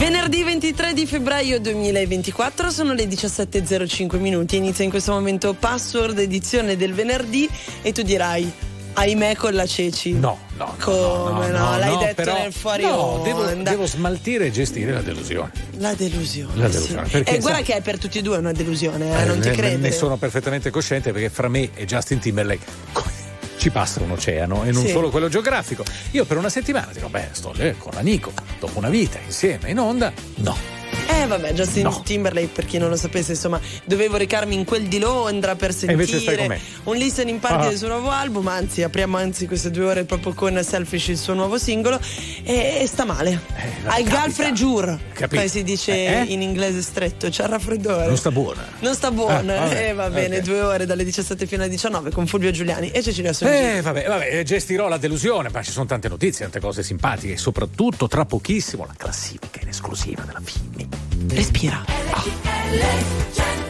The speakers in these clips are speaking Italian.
Venerdì 23 di febbraio 2024 sono le 17.05 minuti. Inizia in questo momento Password edizione del venerdì e tu dirai ahimè con la Ceci. No, no. Come no? no, no L'hai no, detto però, nel fuori No, devo, devo smaltire e gestire la delusione. La delusione. La delusione, sì. perché e guarda sai- che è per tutti e due una delusione, eh, non ti ne- ne, sono perfettamente cosciente perché fra me e Justin Timberlake ci passa un oceano e non Sì. solo quello geografico. Io per una settimana dico, beh, sto lì con l'amico, dopo una vita insieme in onda. No. Eh vabbè, Justin No. Timberlake, per chi non lo sapesse, insomma, dovevo recarmi in quel di Londra per sentire un listening party Ah. del suo nuovo album, anzi, apriamo anzi queste due ore proprio con Selfish, il suo nuovo singolo, e, e sta male. Eh, Al galfregiur, come si dice Eh? in inglese stretto, c'è il raffreddore. Non sta buona. Non sta buono, Ah, eh, va bene, ok. due ore dalle 17 fino alle 19 con Fulvio Giuliani e Cecilia Songini. Eh, vabbè, vabbè, gestirò la delusione, ma ci sono tante notizie, tante cose simpatiche e soprattutto tra pochissimo la classifica in esclusiva della Fimmi. Respira. If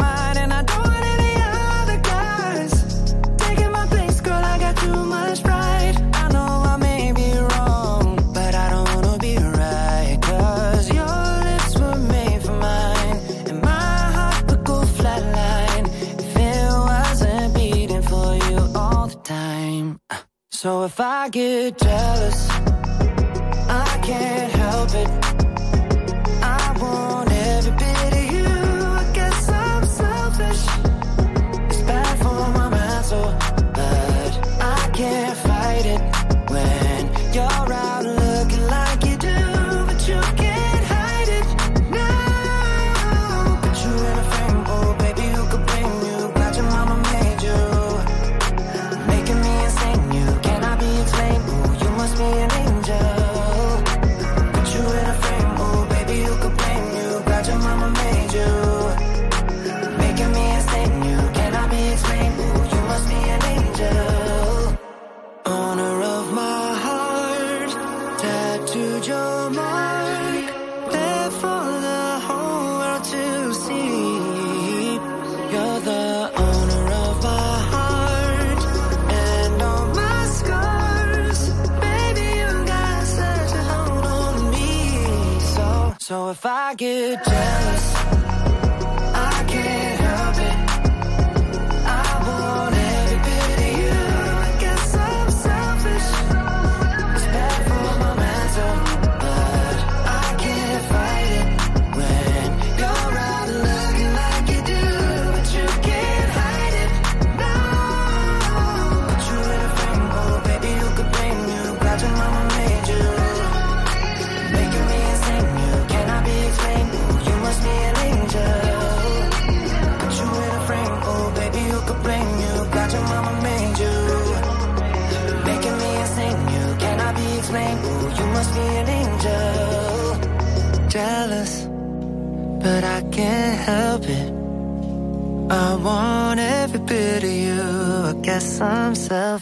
So if I get jealous, I can't help it. I want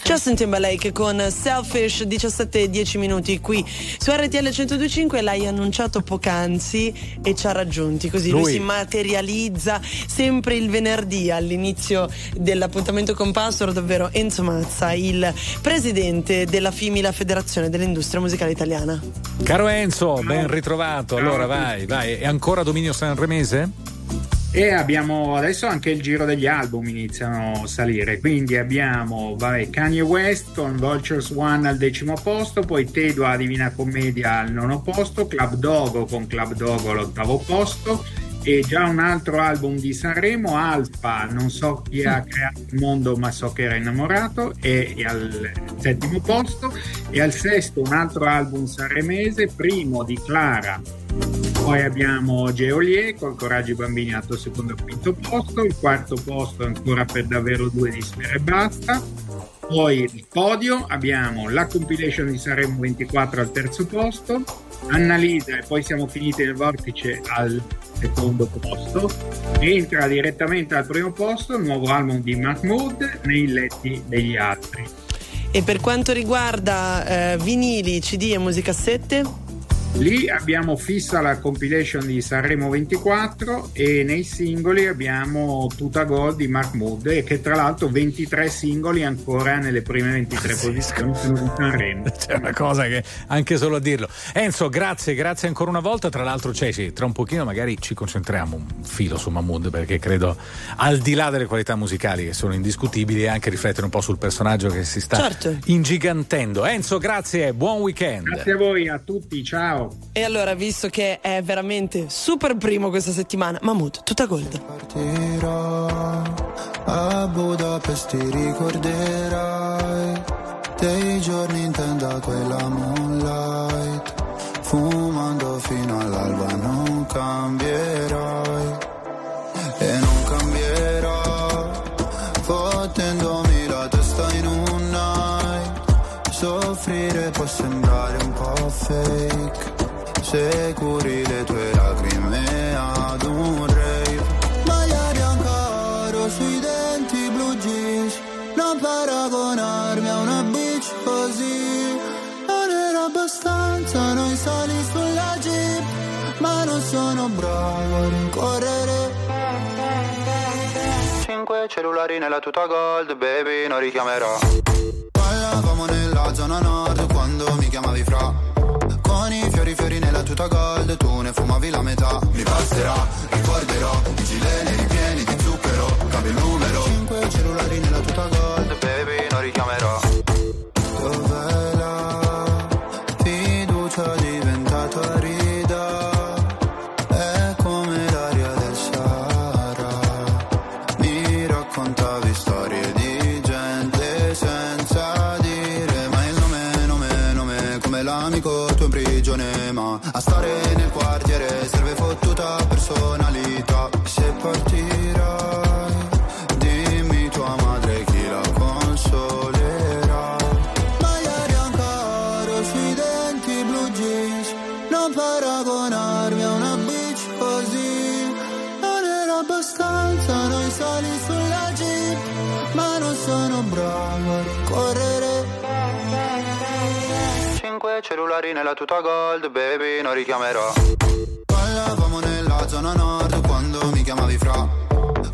Justin Timberlake con Selfish 17 e 10 minuti qui su RTL 1025 l'hai annunciato poc'anzi e ci ha raggiunti così lui, Lui. si materializza sempre il venerdì all'inizio dell'appuntamento con Password ovvero Enzo Mazza il presidente della FIMI la Federazione dell'Industria Musicale Italiana Caro Enzo, ben ritrovato. Allora vai, vai. È ancora dominio sanremese? E abbiamo adesso anche il giro degli album iniziano a salire, quindi abbiamo vabbè, Kanye West con Vultures One al decimo posto, poi Tedo a Divina Commedia al nono posto, Club Dogo con Club Dogo all'ottavo posto e già un altro album di Sanremo, Alfa, non so chi ha creato il mondo ma so che era innamorato, è, è al settimo posto. E al sesto un altro album sanremese, primo di Clara poi abbiamo Geolier col Coraggio bambini alto secondo e quinto posto, il quarto posto ancora per davvero due di Sfera e Basta. Poi il podio abbiamo la compilation di Sanremo 24 al terzo posto, Annalisa e poi siamo finiti nel vortice al secondo posto. Entra direttamente al primo posto il nuovo album di Mahmood nei letti degli altri. e per quanto riguarda eh, vinili, CD e musicassette Lì abbiamo fissa la compilation di Sanremo 24 e nei singoli abbiamo Tuta Gold di Mahmood e che tra l'altro 23 singoli ancora nelle prime 23 posizioni sono di Sanremo. C'è una cosa che anche solo a dirlo. Enzo, grazie, grazie ancora una volta. Tra l'altro, cioè, sì, tra un pochino magari ci concentriamo un filo su Mahmood perché credo, al di là delle qualità musicali che sono indiscutibili, anche riflettere un po' sul personaggio che si sta Certo. ingigantendo. Enzo, grazie, buon weekend. Grazie a voi, a tutti, ciao! E allora visto che è veramente super primo questa settimana Mahmood, tutta gold. Partirò a Budapest ti ricorderai dei giorni in tenda quella moonlight. Fumando fino all'alba non cambierai e non cambierò fottendomi la testa in un night soffrire può sembrare un po' fake se curi le tue lacrime ad un rave bianca sui denti blu jeans non paragonarmi a una bitch così non era abbastanza noi sali sulla jeep ma non sono bravo a rincorrere Cinque cellulari nella tuta gold, baby, non richiamerò. Parlavamo nella zona nord quando mi chiamavi fra. Con i fiori fiori nella tuta gold, tu ne fumavi la metà. Mi passerà, ricorderò, i gileni ripieni di zucchero, cambio il numero. Cinque cellulari nella tuta gold, Cellulari nella tuta gold, baby, non richiamerò. Parlavamo nella zona nord quando mi chiamavi fra.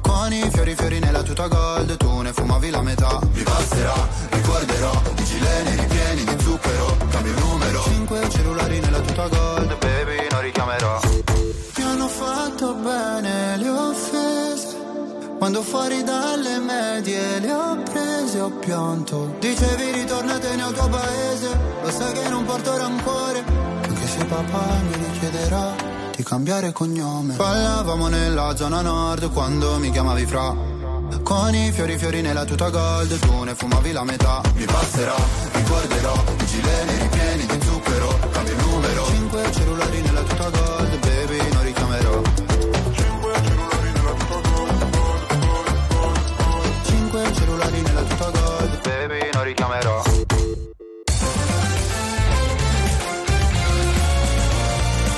Con i fiori fiori nella tuta gold, tu ne fumavi la metà. Mi passerà, ricorderò, i gileni ripieni di zucchero, cambio il numero. Cinque cellulari nella tuta gold, baby, non richiamerò. Mi hanno fatto bene le offese. Quando fuori dalle medie le ho ho pianto. Dicevi ritornatene al tuo paese Lo sai che non porto rancore. Anche se papà mi richiederà Di cambiare cognome. Parlavamo nella zona nord Quando mi chiamavi fra. Con i fiori fiori nella tuta gold Tu ne fumavi la metà. Mi passerà, ricorderò I gileni ripieni di zucchero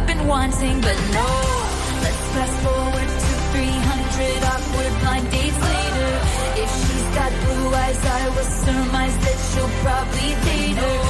I've been wanting, but no. Let's fast forward to 300 awkward blind dates later. If she's got blue eyes, I will surmise that she'll probably date her.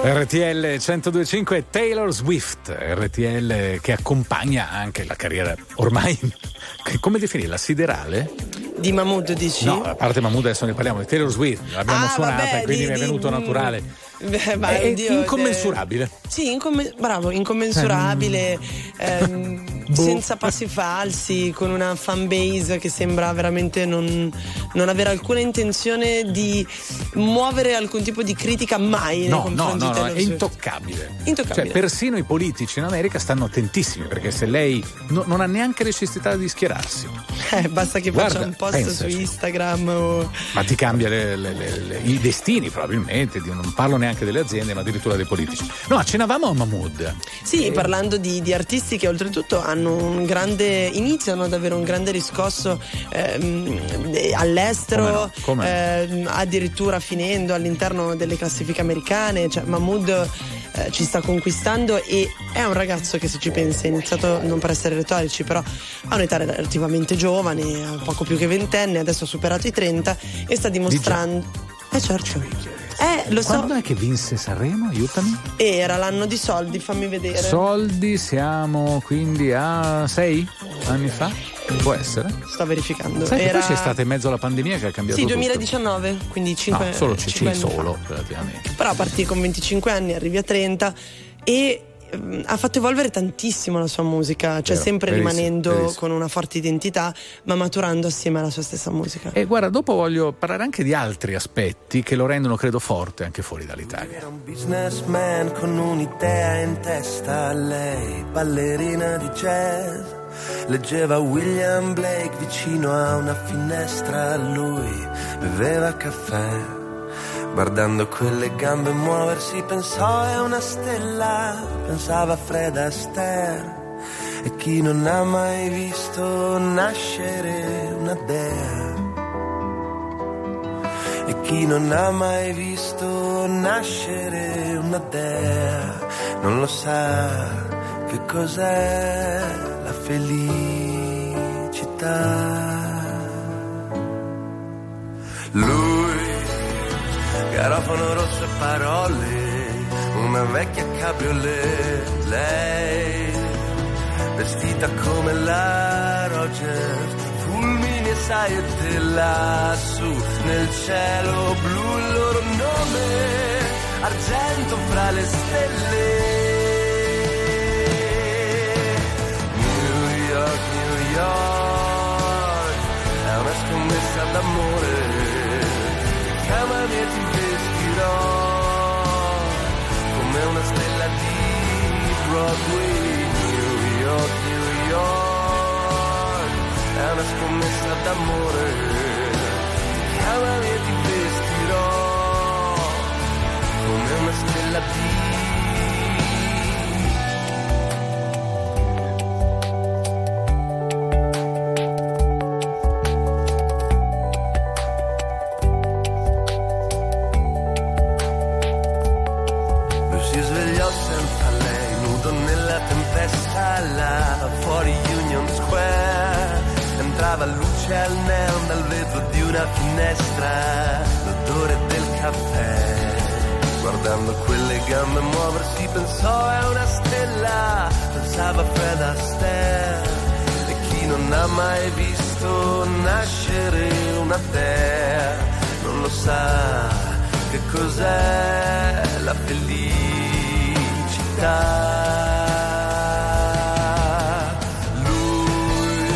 RTL 1025 Taylor Swift, RTL che accompagna anche la carriera ormai, come definirla, siderale? Di Mahmood dici? No, a parte Mahmood adesso ne parliamo, di Taylor Swift, l'abbiamo Ah, suonata vabbè, quindi di- mi è di- venuto naturale. Beh, ma è oddio, incommensurabile. Sì, incomme- bravo, incommensurabile, ehm, Boh. senza passi falsi, con una fan base che sembra veramente non, non avere alcuna intenzione di muovere alcun tipo di critica mai No, no, no, no, è intoccabile. Intoccabile. Cioè, persino i politici in America stanno attentissimi perché se lei no- non ha neanche necessità di schierarsi, Eh, basta che Guarda, faccia un post pensaci. su Instagram o... ma ti cambia le- le- le- i destini probabilmente, non parlo neanche delle aziende ma addirittura dei politici. No, accennavamo a Mahmood. Sì, parlando di, di artisti che oltretutto hanno un grande, iniziano ad avere un grande riscosso eh, all'estero, Come no, come? ehm, addirittura finendo all'interno delle classifiche americane, cioè Mahmood eh, ci sta conquistando e è un ragazzo che se ci pensi è iniziato non per essere retorici, però ha un'età relativamente giovane, ha poco più che ventenne, adesso ha superato i 30 e sta dimostrando... Eh certo. Eh, lo so. Quando è che vinse Sanremo? Aiutami. Era l'anno di soldi, fammi vedere. Soldi siamo quindi a sei anni fa? Può essere? Sto verificando. Sai che Era... poi c'è stata in mezzo alla pandemia che ha cambiato Sì, tutto. 2019, quindi 5 No, solo, c- sì, solo relativamente. Però a partire con 25 anni arrivi a 30 e ha fatto evolvere tantissimo la sua musica, cioè Vero, sempre verissimo, rimanendo verissimo. con una forte identità, ma maturando assieme alla sua stessa musica. E guarda, dopo voglio parlare anche di altri aspetti che lo rendono, credo, forte anche fuori dall'Italia. Era un businessman con un'idea in testa, lei ballerina di jazz. Leggeva William Blake vicino a una finestra, lui beveva caffè. Guardando quelle gambe muoversi pensò è una stella, pensava Fred Astaire. E chi non ha mai visto nascere una dea? E chi non ha mai visto nascere una dea non lo sa che cos'è la felicità. Lui, garofano rosso e parole, una vecchia cabriolet, lei, vestita come la Rogers, fulmini e saette lassù nel cielo blu il loro nome, argento fra le stelle. New York, New York, è una scommessa d'amore, chiamami e ti vestirò come una stella di Broadway, New York, New York, è una scommessa d'amore, chiamami e ti vestirò come una stella di cos'è la felicità. Lui,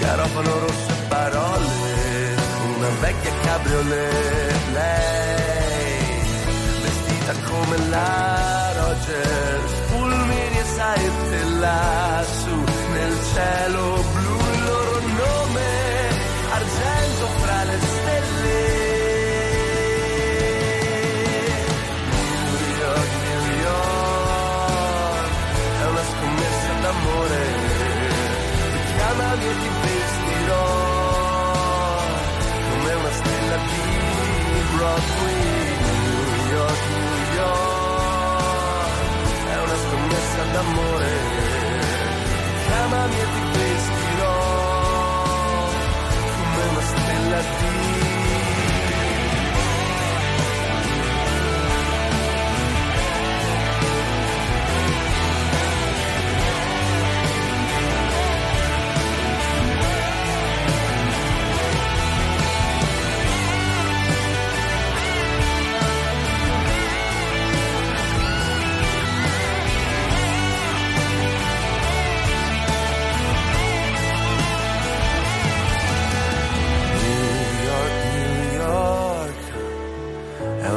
garofano rosso parole, una vecchia cabriolet, lei, vestita come la Rogers, d'amore, chiamami e ti vestirò come una stella di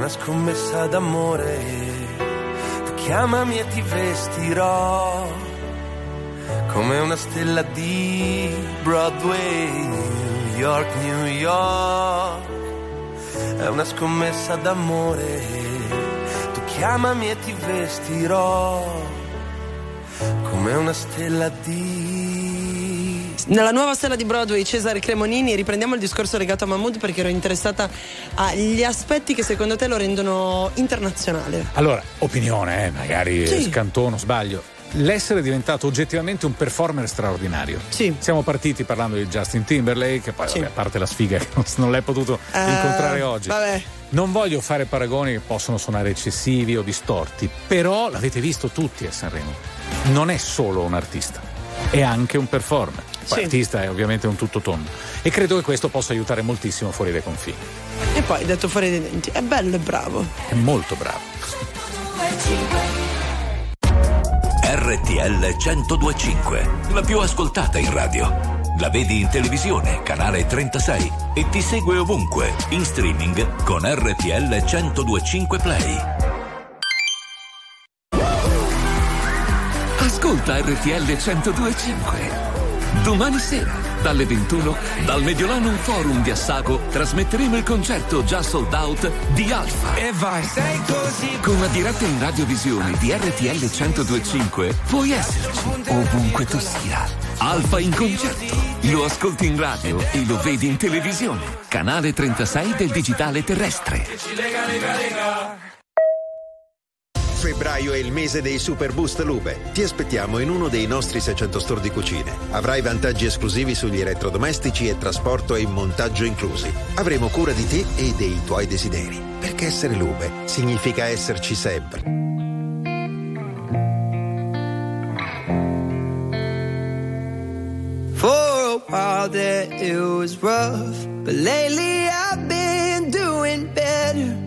una scommessa d'amore. Tu chiamami e ti vestirò come una stella di Broadway. New York, New York, è una scommessa d'amore. Tu chiamami e ti vestirò come una stella di Nella nuova stella di Broadway Cesare Cremonini riprendiamo il discorso legato a Mahmood perché ero interessata agli aspetti che secondo te lo rendono internazionale. Allora, opinione, eh, magari Sì. scantono, sbaglio. L'essere diventato oggettivamente un performer straordinario. Sì. Siamo partiti parlando di Justin Timberlake, che poi, Sì. vabbè, a parte la sfiga che non, non l'hai potuto Eh, incontrare oggi. Vabbè. Non voglio fare paragoni che possono suonare eccessivi o distorti, però l'avete visto tutti a Sanremo. Non è solo un artista, è anche un performer. Poi Sì. artista è ovviamente un tutto tondo. E credo che questo possa aiutare moltissimo fuori dai confini. E poi detto fuori dai denti, è bello e bravo. È molto bravo. RTL 1025, la più ascoltata in radio. La vedi in televisione, canale 36 e ti segue ovunque, in streaming con RTL 1025 Play. Ascolta RTL 1025. Domani sera, dalle 21, dal Mediolanum Forum di Assago, trasmetteremo il concerto già sold out di Alfa. E vai, sei così. Con la diretta in radiovisione di RTL 1025 puoi esserci ovunque tu sia. Alfa in concerto. Lo ascolti in radio e lo vedi in televisione. Canale 36 del digitale terrestre. Febbraio è il mese dei Super Boost Lube. Ti aspettiamo in uno dei nostri 600 store di cucine. Avrai vantaggi esclusivi sugli elettrodomestici e trasporto e montaggio inclusi. Avremo cura di te e dei tuoi desideri. Perché essere Lube significa esserci sempre. For a while there it was rough, but lately I've been doing better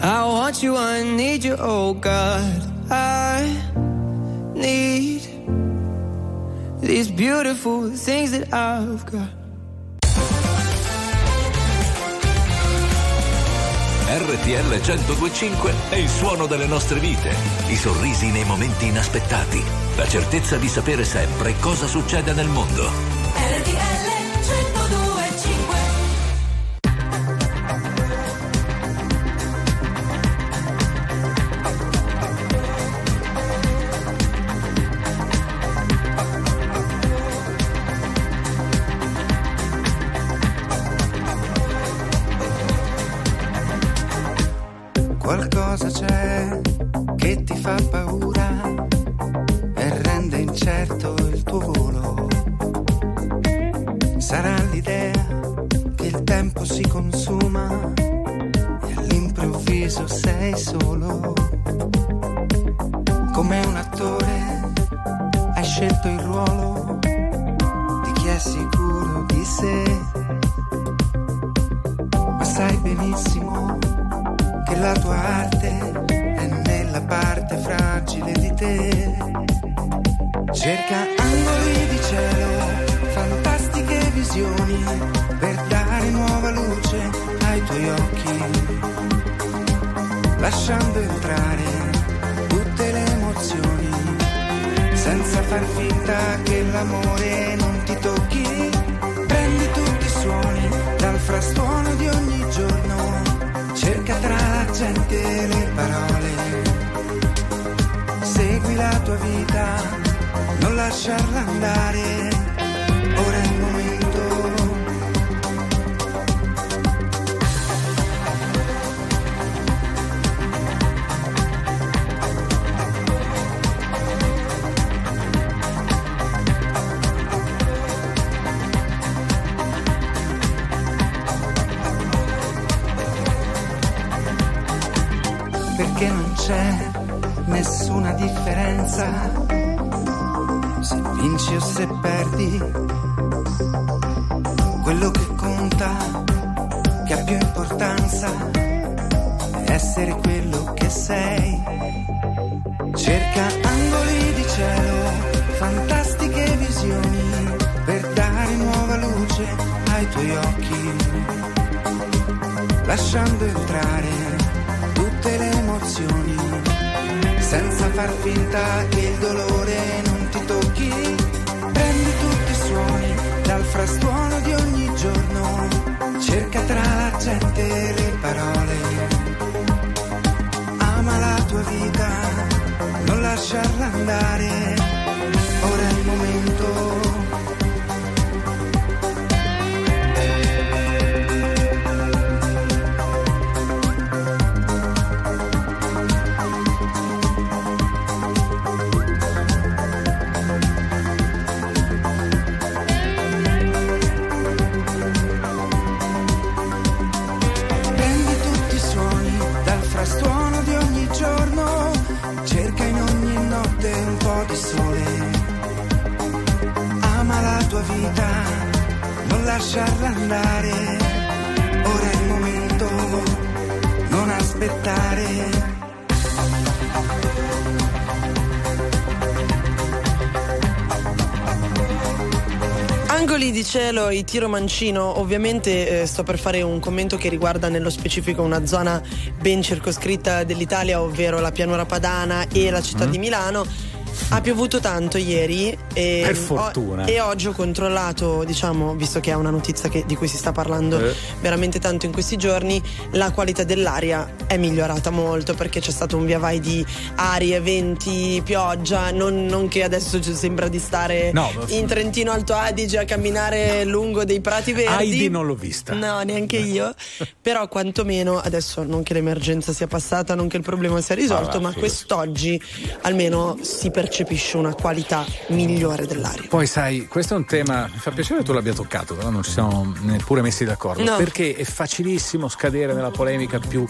I want you, I need you, oh God. I need these beautiful things that I've got. RTL 1025 è il suono delle nostre vite, i sorrisi nei momenti inaspettati, la certezza di sapere sempre cosa succede nel mondo. RTL vita, non lasciarla andare, lasciarla andare. Ora è il momento, non aspettare. Angoli di cielo, i tiro mancino, ovviamente eh, sto per fare un commento che riguarda nello specifico una zona ben circoscritta dell'Italia, ovvero la pianura padana e la città di Milano. Ha piovuto tanto ieri e, Per fortuna. ho- e oggi ho controllato, diciamo, visto che è una notizia che- di cui si sta parlando Eh. veramente tanto in questi giorni, la qualità dell'aria è migliorata molto perché c'è stato un via vai di arie, venti, pioggia, non, non che adesso ci sembra di stare No, in Trentino Alto Adige a camminare lungo dei prati verdi. Heidi non l'ho vista. No, neanche io. Però quantomeno adesso non che l'emergenza sia passata, non che il problema sia risolto, Ah, va, ma figurati. quest'oggi almeno si percepisce una qualità migliore dell'aria. Poi sai, questo è un tema, mi fa piacere che tu l'abbia toccato, però non ci siamo neppure messi d'accordo. No. Perché è facilissimo scadere nella polemica più.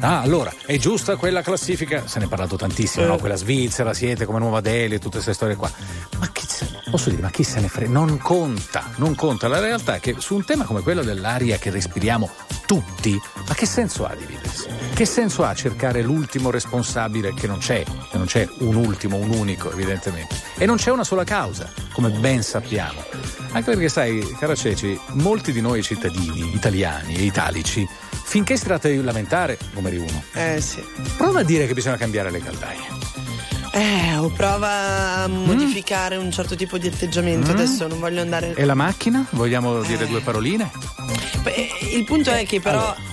Ah, allora, è giusta quella classifica? Se ne è parlato tantissimo, Eh. no? Quella Svizzera, siete come Nuova Delhi, tutte queste storie qua. Ma chi se, posso dire, ma chi se ne frega? Non conta, non conta. La realtà è che su un tema come quello dell'aria che respiriamo tutti, ma che senso ha dividersi? Che senso ha cercare l'ultimo responsabile che non c'è? Che non c'è un ultimo, un unico, evidentemente. E non c'è una sola causa, come ben sappiamo. Anche perché, sai, cara Ceci, molti di noi cittadini italiani e italici, finché si tratta di lamentare, numeri uno, Eh sì. prova a dire che bisogna cambiare le caldaie. Eh, o prova a Mm. modificare un certo tipo di atteggiamento. Adesso non voglio andare. E la macchina? Vogliamo dire due paroline? Beh, il punto è che però eh,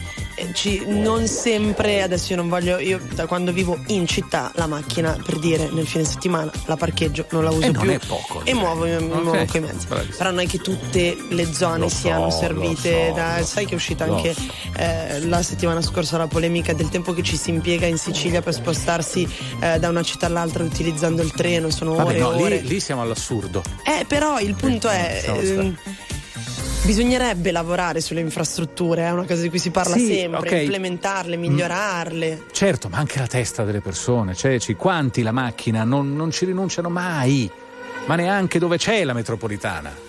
ci- non sempre, adesso io non voglio, io da quando vivo in città la macchina per dire nel fine settimana la parcheggio, non la uso Eh, non più è poco, e muovo, mi Ok, muovo coi mezzi. bravissimo. Però non è che tutte le zone Lo so, siano lo servite so, da. sai che è uscita anche so. eh, la settimana scorsa la polemica del tempo che ci si impiega in Sicilia per spostarsi eh, da una città all'altra utilizzando il treno, sono Vabbè, ore e no, ore. lì, lì siamo all'assurdo. Eh, però il punto è. Bisognerebbe lavorare sulle infrastrutture, è una cosa di cui si parla Sì, sempre, ok. Mm. implementarle, migliorarle. Certo, ma anche la testa delle persone, Ceci, quanti la macchina non, non ci rinunciano mai, ma neanche dove c'è la metropolitana.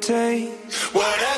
take. Whatever.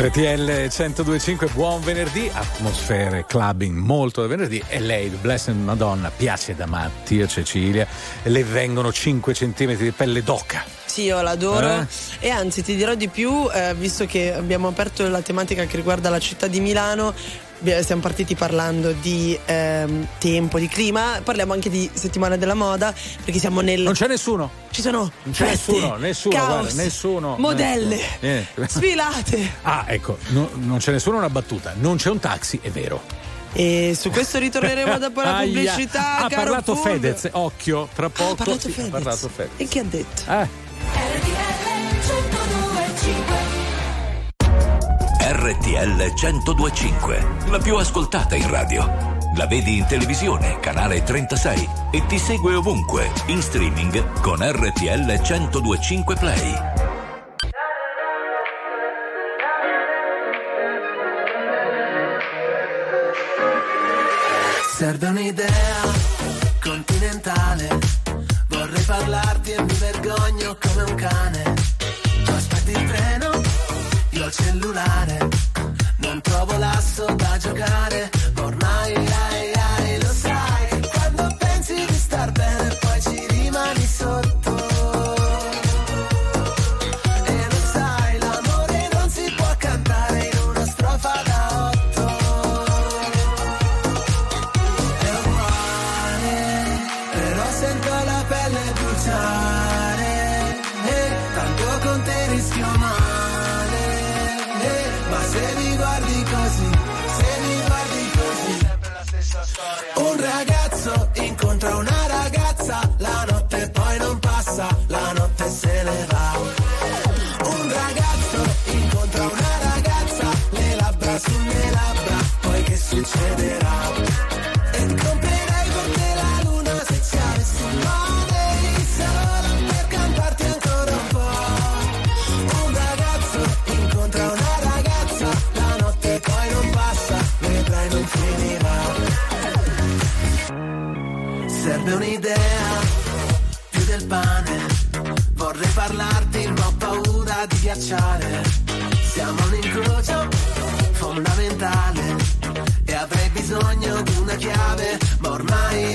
RTL 1025, buon venerdì, atmosfere, clubbing molto da venerdì e lei, Blessed Madonna, piace da matti a Cecilia le vengono 5 cm di pelle d'oca. Sì, io l'adoro Eh? e anzi ti dirò di più, eh, visto che abbiamo aperto la tematica che riguarda la città di Milano, siamo partiti parlando di ehm, tempo, di clima, parliamo anche di settimana della moda, perché siamo nel... Non c'è nessuno. Ci sono Non c'è feste, nessuno, nessuno, caos, guarda, nessuno. modelle, nessuno. Sfilate. Ah, ecco, no- non c'è nessuno una battuta, non c'è un taxi, è vero. E su questo ritorneremo dopo la pubblicità. Ha caro parlato Fulvio. Fedez, occhio, tra poco. Ha parlato sì, Fedez. Ha parlato Fedez. E chi ha detto? Eh. RTL 1025, la più ascoltata in radio. La vedi in televisione, canale 36 e ti segue ovunque, in streaming con RTL 1025 Play. Serve un'idea continentale. Vorrei parlarti e mi vergogno come un cane. Aspetti il treno, il cellulare. Non trovo l'asso da giocare. ma Ormai ai, ghiacciare. Siamo un incrocio fondamentale. E avrei bisogno di una chiave. Ma ormai,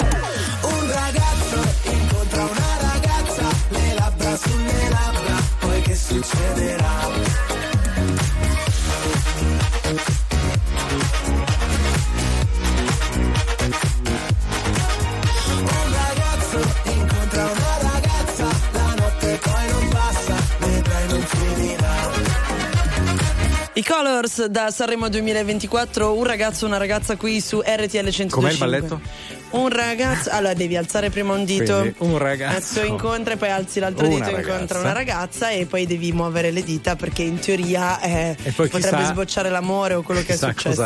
Colors da Sanremo 2024, un ragazzo, una ragazza qui su RTL 125. Com'è il balletto? Un ragazzo, allora devi alzare prima un dito, Quindi, un ragazzo. Incontra e poi alzi l'altro Una dito e incontra una ragazza e poi devi muovere le dita perché in teoria eh, potrebbe chissà- sbocciare l'amore o quello che è successo.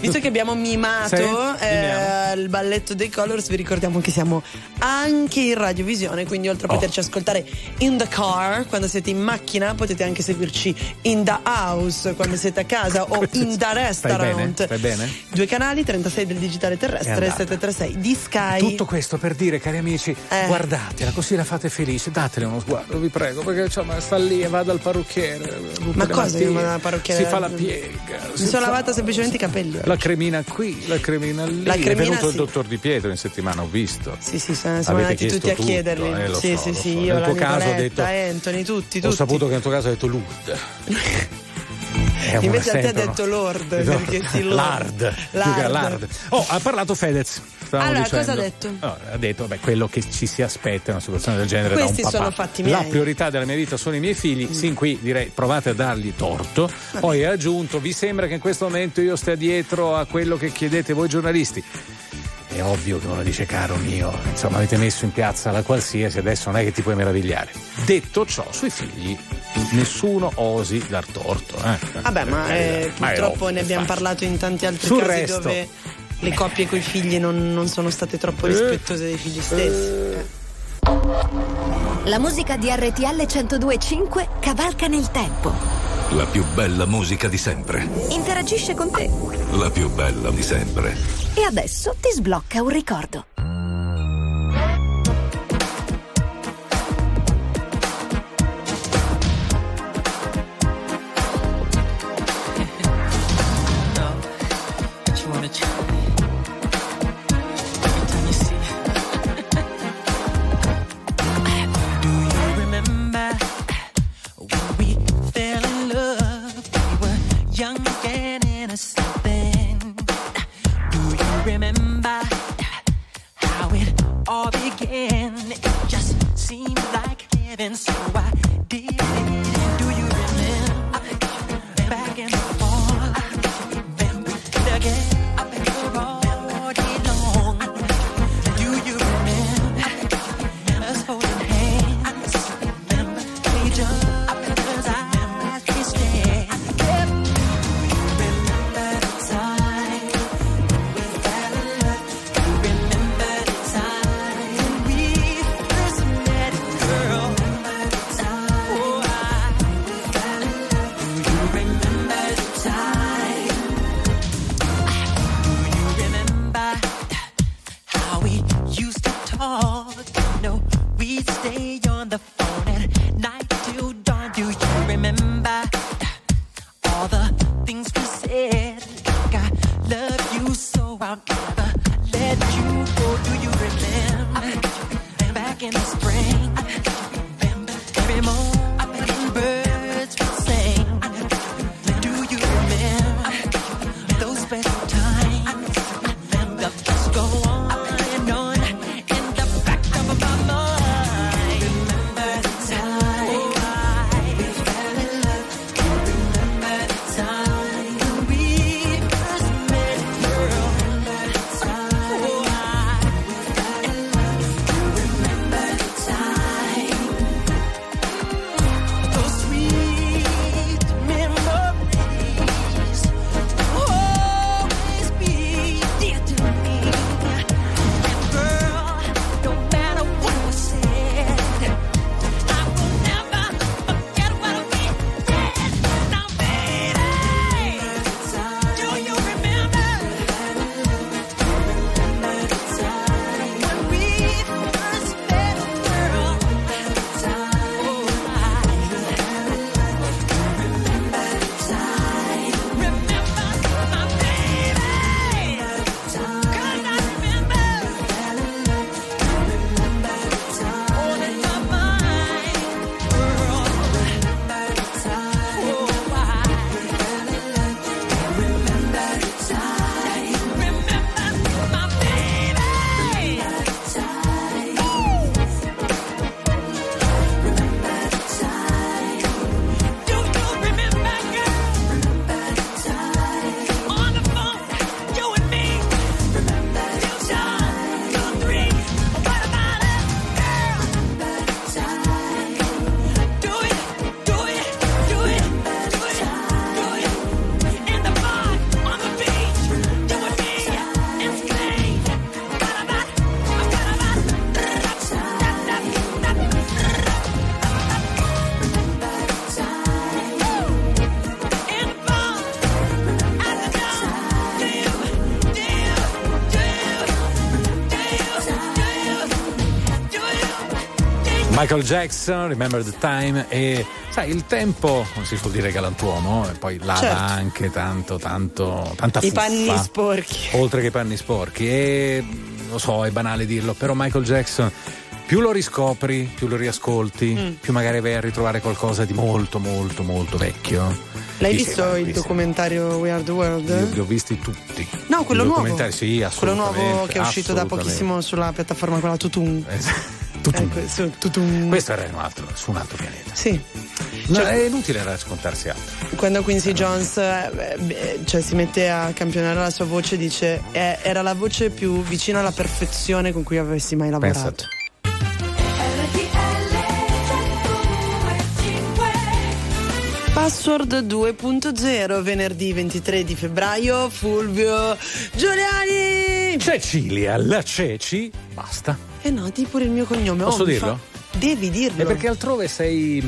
Visto che abbiamo mimato Sì, eh, il balletto dei Colors, vi ricordiamo che siamo anche in radiovisione, quindi oltre a Oh. poterci ascoltare in the car quando siete in macchina, potete anche seguirci in the house quando siete a casa o in the Stai bene? restaurant. Stai bene? Due canali, 36 del digitale terrestre e andata. 736 di Sky. Tutto questo per dire, cari amici, Eh. guardatela, così la fate felice, datele uno sguardo, vi prego, perché insomma sta lì e va dal parrucchiere. Ma cosa mattine, vado dal parrucchiere? Si fa la piega. Mi sono fa- lavata semplicemente i capelli. La cremina qui, la cremina lì. La è cremina, venuto il sì. dottor Di Pietro in settimana, ho visto. Sì, sì, Avete andati tutti a tutto, chiederli. eh, sì, so, sì, sì, so. io, Nel la tuo caso ho detto- Anthony, tutti, Ho tutti. saputo che nel tuo caso ha detto Lud. Un Invece a te ha detto no? Lord, No, perché sì, Lord. Lard. più che Lard. Lard. Oh, ha parlato Fedez. stavamo Allora, dicendo. cosa ha detto? Oh, ha detto beh, quello che ci si aspetta in una situazione del genere Questi da un papà. sono fatti miei. Mm. La priorità della mia vita sono i miei figli. Sin qui direi provate a dargli torto. Poi ha aggiunto: vi sembra che in questo momento io stia dietro a quello che chiedete voi giornalisti? È ovvio che uno dice, caro mio, insomma, avete messo in piazza la qualsiasi, adesso non è che ti puoi meravigliare. Detto ciò, sui figli nessuno osi dar torto. eh. Vabbè, ma eh, Ma purtroppo ovvio, ne abbiamo facile. parlato in tanti altri Sul casi resto. dove le coppie coi figli non, non sono state troppo rispettose dei figli stessi. La musica di RTL 1025 cavalca nel tempo. La più bella musica di sempre. Interagisce con te. La più bella di sempre. E adesso ti sblocca un ricordo. Michael Jackson, Remember the Time e sai il tempo, come si suol dire galantuomo, e poi lava Certo. anche tanto, tanto, tanta I fuffa, panni sporchi. Oltre che i panni sporchi e lo so, è banale dirlo, però Michael Jackson più lo riscopri, più lo riascolti, Mm. più magari vai a ritrovare qualcosa di molto, molto, molto vecchio. L'hai Dici, visto "Ma il documentario We Are the World? Li, ho visti tutti. No, quello I nuovo. Sì, Quello nuovo assolutamente, che è uscito da assolutamente. pochissimo sulla piattaforma quella Tutum. Ecco, Tutum. Questo era un altro, su un altro pianeta. Sì. No, Cioè- è inutile raccontarsi altro. Quando Quincy Jones eh, cioè, si mette a campionare la sua voce, dice "Eh, era la voce più vicina alla perfezione con cui avessi mai lavorato. Password 2.0, venerdì 23 di febbraio, Fulvio Giuliani! Cecilia, la Ceci, basta. Eh no, di pure il mio cognome. Posso oh, dirlo? fa- Devi dirlo. È perché altrove sei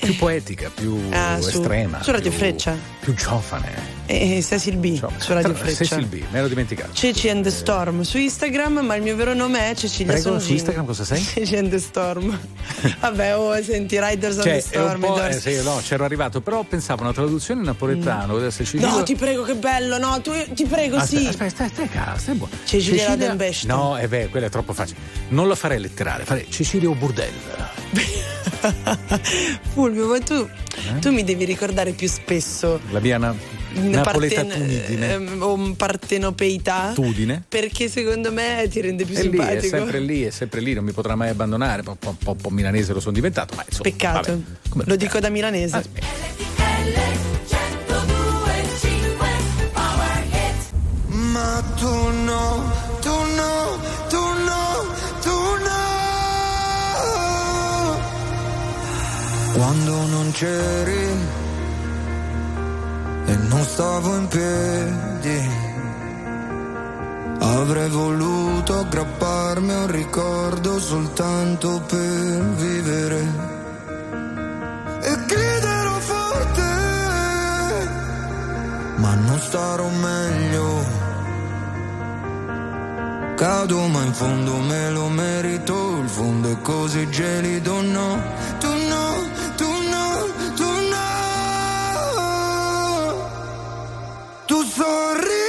più poetica, più Ah, su- estrema. su Radio più- Freccia. Più giovane. Eh, Cecil B su Radio Tra- Freccia. Cecil B, me l'ero dimenticato. Ceci and the Storm su Instagram, ma il mio vero nome è Cecilia Prego, su Songini. Instagram cosa sei? Ceci and the Storm. Vabbè, oh, senti, Riders Cioè, and the Storm. eh, sì, no, c'ero arrivato, però pensavo una traduzione in napoletano. Mm. No, ti prego, che bello, no, tu, ti prego, sì. Aspetta, aspetta, aspetta, stai buono. Cecilia Radenbest. No, è vero, quello è troppo facile. Non lo farei letterale, farei Cecilia o Burdel. Fulvio, ma tu, Eh? tu mi devi ricordare più spesso La mia na- napoletatudine. ehm, o partenopeità. Tudine. Perché secondo me ti rende più È lì, è simpatico. sempre lì, è sempre lì, non mi potrà mai abbandonare. Un po', un po'- un po' milanese lo sono diventato, ma insomma. Peccato. vabbè. Lo dico da milanese. Ma tu no, tu no, Quando non c'eri e non stavo in piedi, avrei voluto aggrapparmi a un ricordo soltanto per vivere. E griderò forte ma non starò meglio. Cado ma in fondo me lo merito, il fondo è così gelido, no, tu no, Tu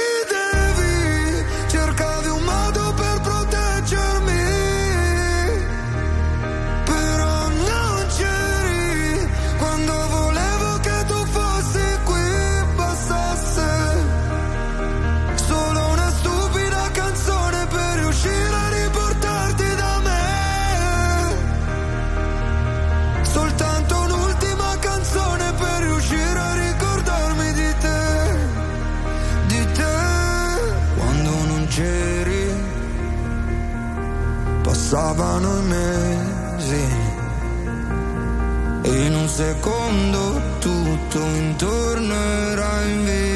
passavano i mesi. E in un secondo tutto intorno era invisibile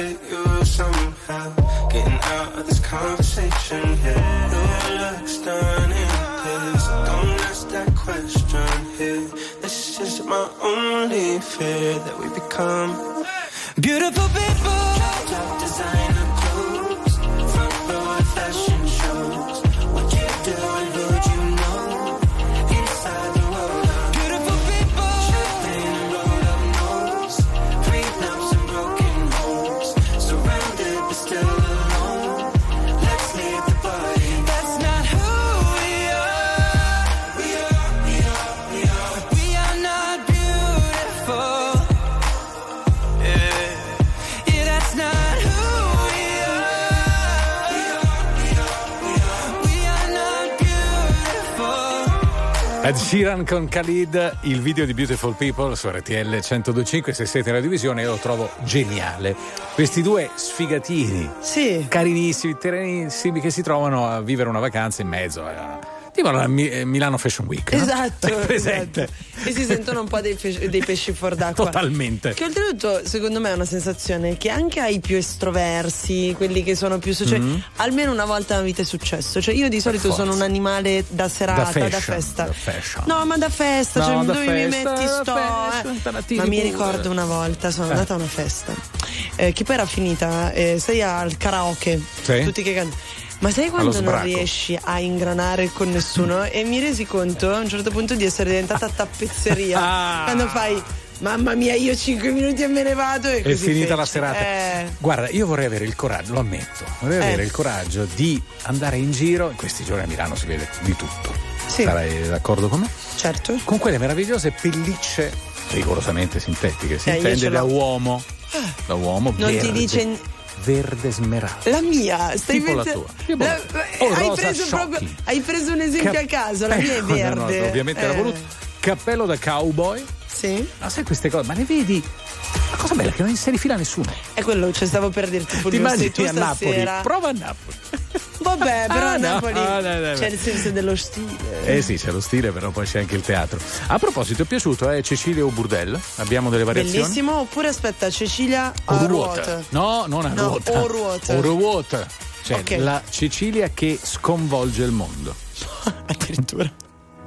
I could use some help getting out of this conversation here. You look stunning, please don't ask that question here. This is my only fear that we become beautiful people. Top designer Ed Sheeran con Khalid, il video di Beautiful People su RTL 1025, se siete in radiovisione io lo trovo geniale. Questi due sfigatini, carinissimi, terenissimi, che si trovano a vivere una vacanza in mezzo a... Tipo la Mi- eh, Milano Fashion Week. no? Esatto, presente? esatto. E si sentono un po' dei, pesci- dei pesci fuor d'acqua. Totalmente. Che oltretutto, secondo me, è una sensazione che anche ai più estroversi, quelli che sono più sociali, Mhm. almeno una volta nella vita è successo. Cioè, io di solito sono un animale da serata, Da fashion, da festa. da fashion. No, ma da festa, No, cioè, da dove mi festa, metti da sto. fashion, eh. Ma mi ricordo una volta, sono Eh. andata a una festa, eh, che poi era finita, eh, sei al karaoke, Sì. tutti che cantano. Ma sai quando non riesci a ingranare con nessuno? E mi resi conto a un certo punto di essere diventata tappezzeria. Ah. Quando fai, mamma mia, io 5 minuti e me ne vado. E È così finita feci. la serata. Eh, Guarda, io vorrei avere il coraggio, lo ammetto, vorrei Eh. avere il coraggio di andare in giro. In questi giorni a Milano si vede di tutto. Sì. Sarai d'accordo con me? certo. Con quelle meravigliose pellicce rigorosamente sintetiche. Si Eh, intende da uomo. Da uomo Non ti verde, dice verde smeralda. la mia, stai Tipo la pensando- La- la eh, O hai, preso proprio, hai preso un esempio Cap- a caso, la mia è Eh, no, verde. no, ovviamente era Eh, voluto. Cappello da cowboy. Sì. Ma sai queste cose? Ma le vedi? La cosa bella è che non si rifila nessuno. È quello, cioè stavo per dirti Ti sei tu immagini a Napoli? Prova a Napoli. Vabbè, però Ah, a Napoli no, no, no, c'è il senso dello stile. Eh sì, c'è lo stile, però poi c'è anche il teatro. A proposito, è piaciuto eh, Cecilia o Burdel? Abbiamo delle variazioni? Bellissimo, oppure aspetta, Cecilia O a ruota. No, non a ruota. o ruota. O ruota. Cioè, Ok. la Cecilia che sconvolge il mondo. Addirittura.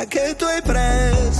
rincorsa che tu hai preso,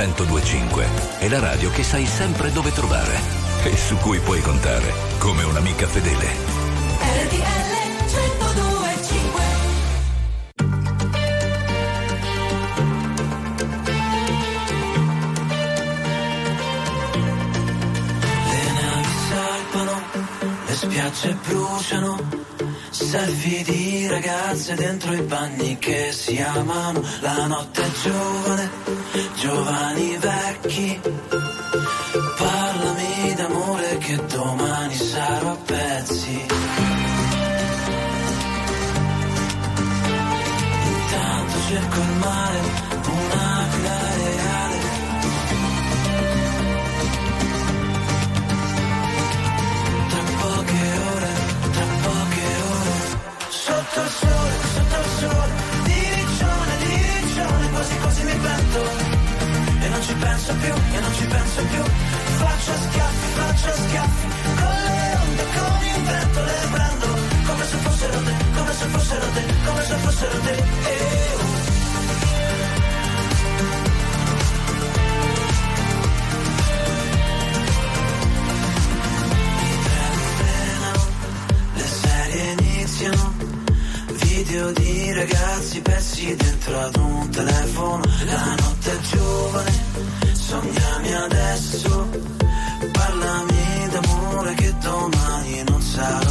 1025 è la radio che sai sempre dove trovare e su cui puoi contare come un'amica fedele. RTL 1025 Le navi salpano, le spiagge bruciano, selfie di ragazze dentro i bagni che si amano, la notte è giovane, giovani vecchi, parlami d'amore che domani sarò a pezzi. Intanto cerco il mare, penso più, io non ci penso più. Faccio schiaffi, faccio schiaffi, con le onde, con il vento le prendo, come se fossero te, come se fossero te, come se fossero te. Eh, oh. le serie iniziano, video di ragazzi persi dentro ad un telefono, la notte è giovane sognami adesso. Parlami d'amore che domani non sarò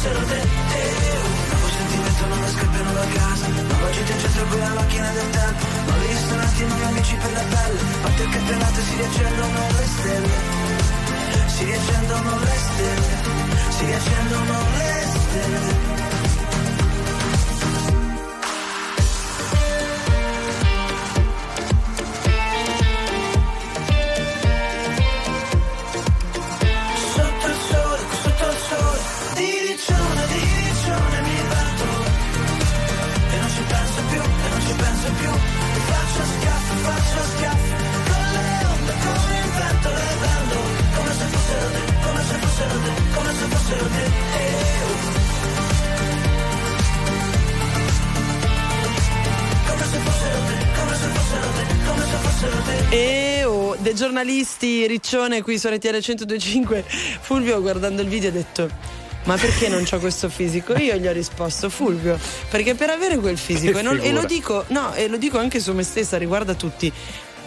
fossero te. E io, nuovo sentimento, non mi scappano da casa Nuova gita in centro con la macchina del tempo. Nuovi ristoranti, nuovi amici per la pelle. Notte che pelate si riaccendono le stelle. Si riaccendono le stelle. Si riaccendono le stelle fossero te E oh, dei giornalisti Riccione qui su RTL 1025 Fulvio guardando il video ha detto ma perché non c'ho questo fisico? Io gli ho risposto Fulvio, perché per avere quel fisico e, non- e lo dico, no, e lo dico anche su me stessa, riguarda tutti.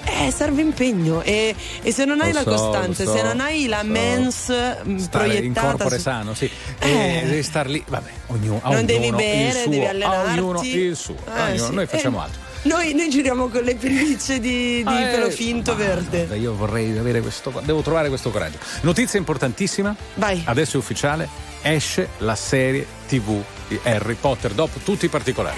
Eh, serve impegno e, e se non hai Lo la so, costanza, lo so, se non hai la so. mens mh, Stare in proiettata corpore su- sano, sì. Eh. E devi star lì, vabbè, ognuno, a Non devi ognuno bere, il suo, devi allenarti. ognuno il suo, Eh, a ognuno- sì. noi facciamo Eh, altro. Noi, noi giriamo con le pellicce di, di Ah, eh, pelo finto verde. Guarda, Io vorrei avere questo, devo trovare questo coraggio. Notizia importantissima. Vai. Adesso è ufficiale, esce la serie TV di Harry Potter dopo tutti i particolari.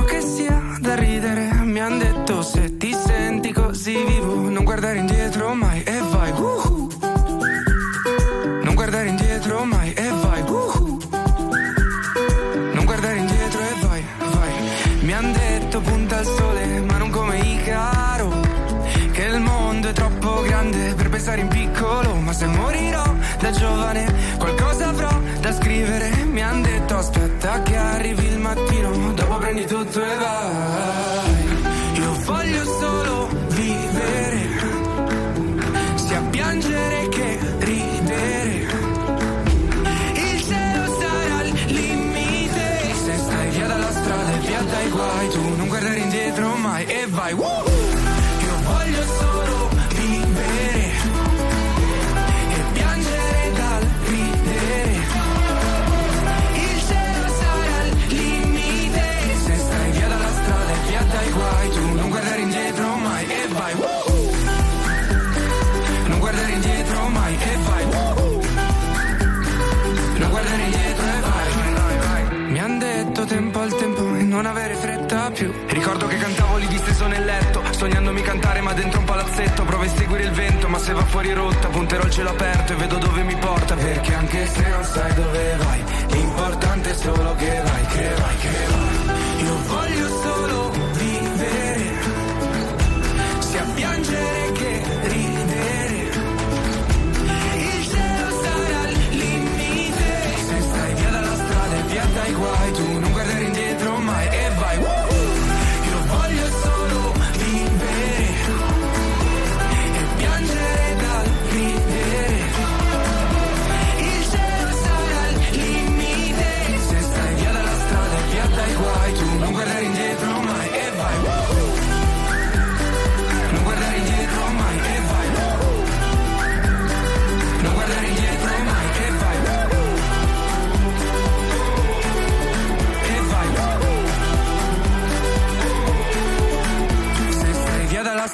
guardare indietro mai e vai. uhu. Mai e vai Woo! Cielo aperto e vedo dove mi porta. Perché anche se non sai dove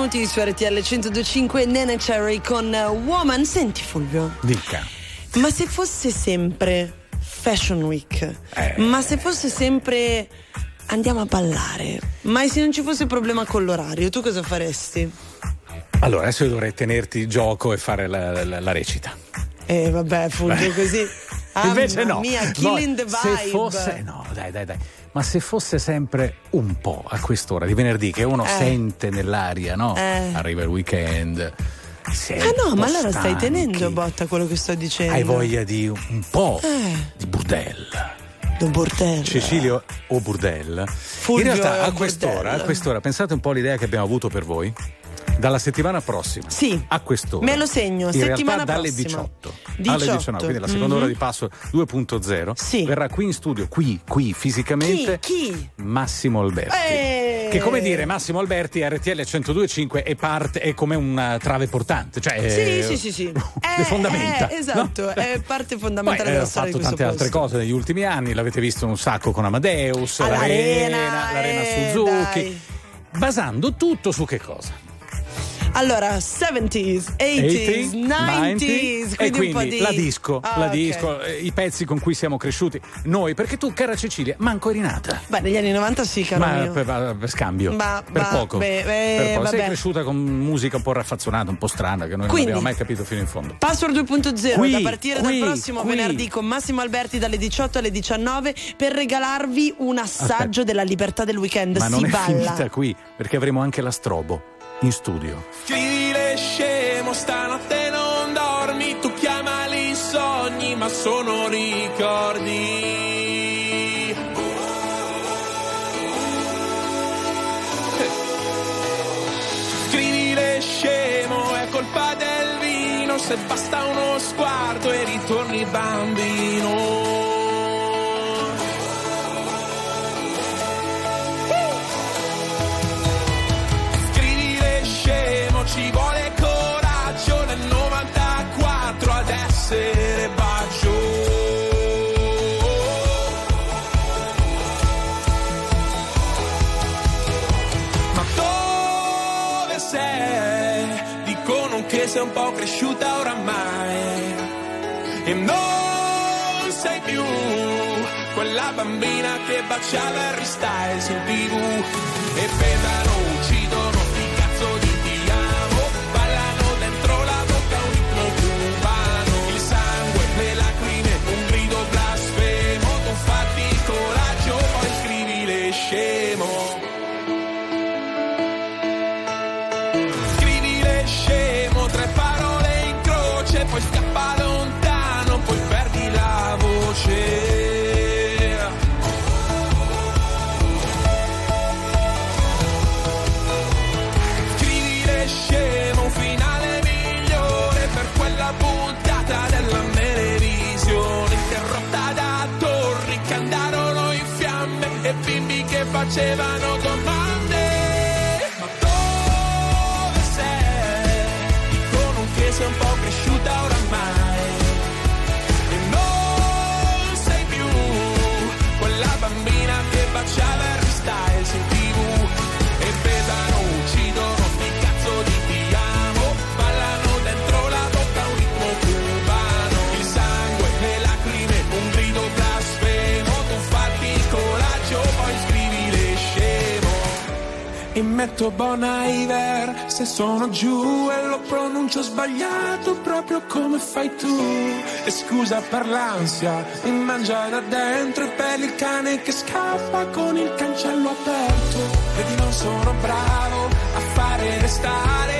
minuti su RTL 1025 Nene Cherry con eh, Woman. Senti Fulvio, Dica. ma se fosse sempre Fashion Week, Eh. ma se fosse sempre andiamo a ballare, ma se non ci fosse problema con l'orario, tu cosa faresti? Allora, adesso dovrei tenerti gioco e fare la, la- la recita. Eh vabbè Fulvio così. Invece Mamma no. mia, killing the No, vibe. Se fosse, no, dai, dai, dai. Ma se fosse sempre un po' a quest'ora di venerdì che uno Eh. sente nell'aria, no? Eh. Arriva il weekend. Ah no, ma allora stai stanchi, tenendo botta quello che sto dicendo. Hai voglia di un, po' Eh, di burdel. un bordello. Cecilio o burdel. Fulvio In realtà a quest'ora, a quest'ora pensate un po' all'idea che abbiamo avuto per voi. Dalla settimana prossima Sì. a quest'ora. Me lo segno, In settimana realtà dalle prossima. 18, 18. alle 19, quindi la seconda Mhm. ora di passo 2.0. Sì. Verrà qui in studio, qui, qui fisicamente, Chi? Chi? Massimo Alberti. Eh, Che come dire, Massimo Alberti, RTL 102.5 è, parte, è come una trave portante, cioè Sì, è- sì, sì, sì. le fondamenta. Eh, esatto, no? è parte Poi fondamentale eh, della ha storia fatto di questo tante altre cose negli ultimi anni, l'avete visto un sacco con Amadeus, All'Arena, l'Arena, l'Arena eh, Suzuki, dai. basando tutto su che cosa? Allora, 70s, 80s, 90s, e quindi, quindi di la disco, Ah, la ok. disco, eh, i pezzi con cui siamo cresciuti noi, perché tu, cara Cecilia, manco eri nata. Beh, negli anni 90 sì, caro Ma per, per scambio, Ma- per ma- poco. beh, beh, per poco. Sei vabbè. cresciuta con musica un po' raffazzonata, un po' strana, che noi Quindi- non abbiamo mai capito fino in fondo. Password 2.0 Qui, da partire qui, dal prossimo qui. venerdì con Massimo Alberti dalle 18 alle 19 per regalarvi un assaggio Aspetta. della libertà del weekend. Ma si non è balla. finita qui, perché avremo anche la strobo in studio. Scrivile scemo, stanotte non dormi, tu chiamali sogni, ma sono ricordi. Scrivile scemo, è colpa del vino, se basta uno sguardo e ritorni bambino. E non sei più quella bambina che baciava Harry Styles in tv e pesano, facevano con metto Bon Iver se sono giù e lo pronuncio sbagliato proprio come fai tu. E scusa per l'ansia mi mangia da dentro e per il cane che scappa con il cancello aperto. Vedi non sono bravo a fare restare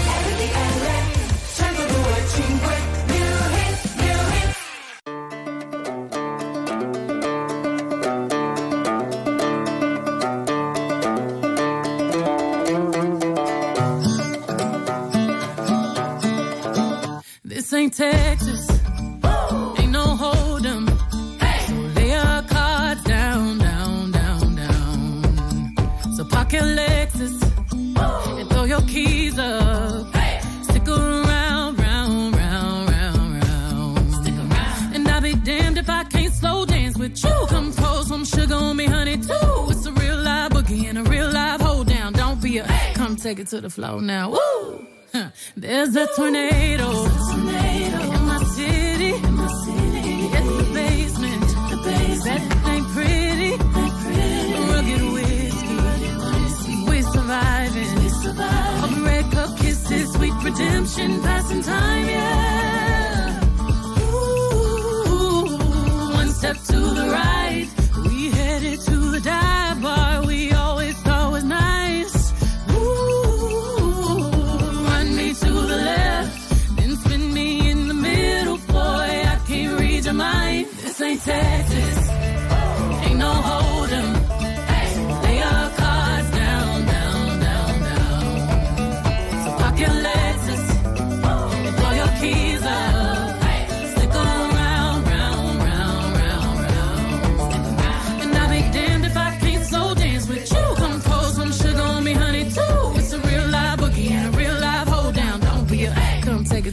To the floor now. Woo! There's a tornado.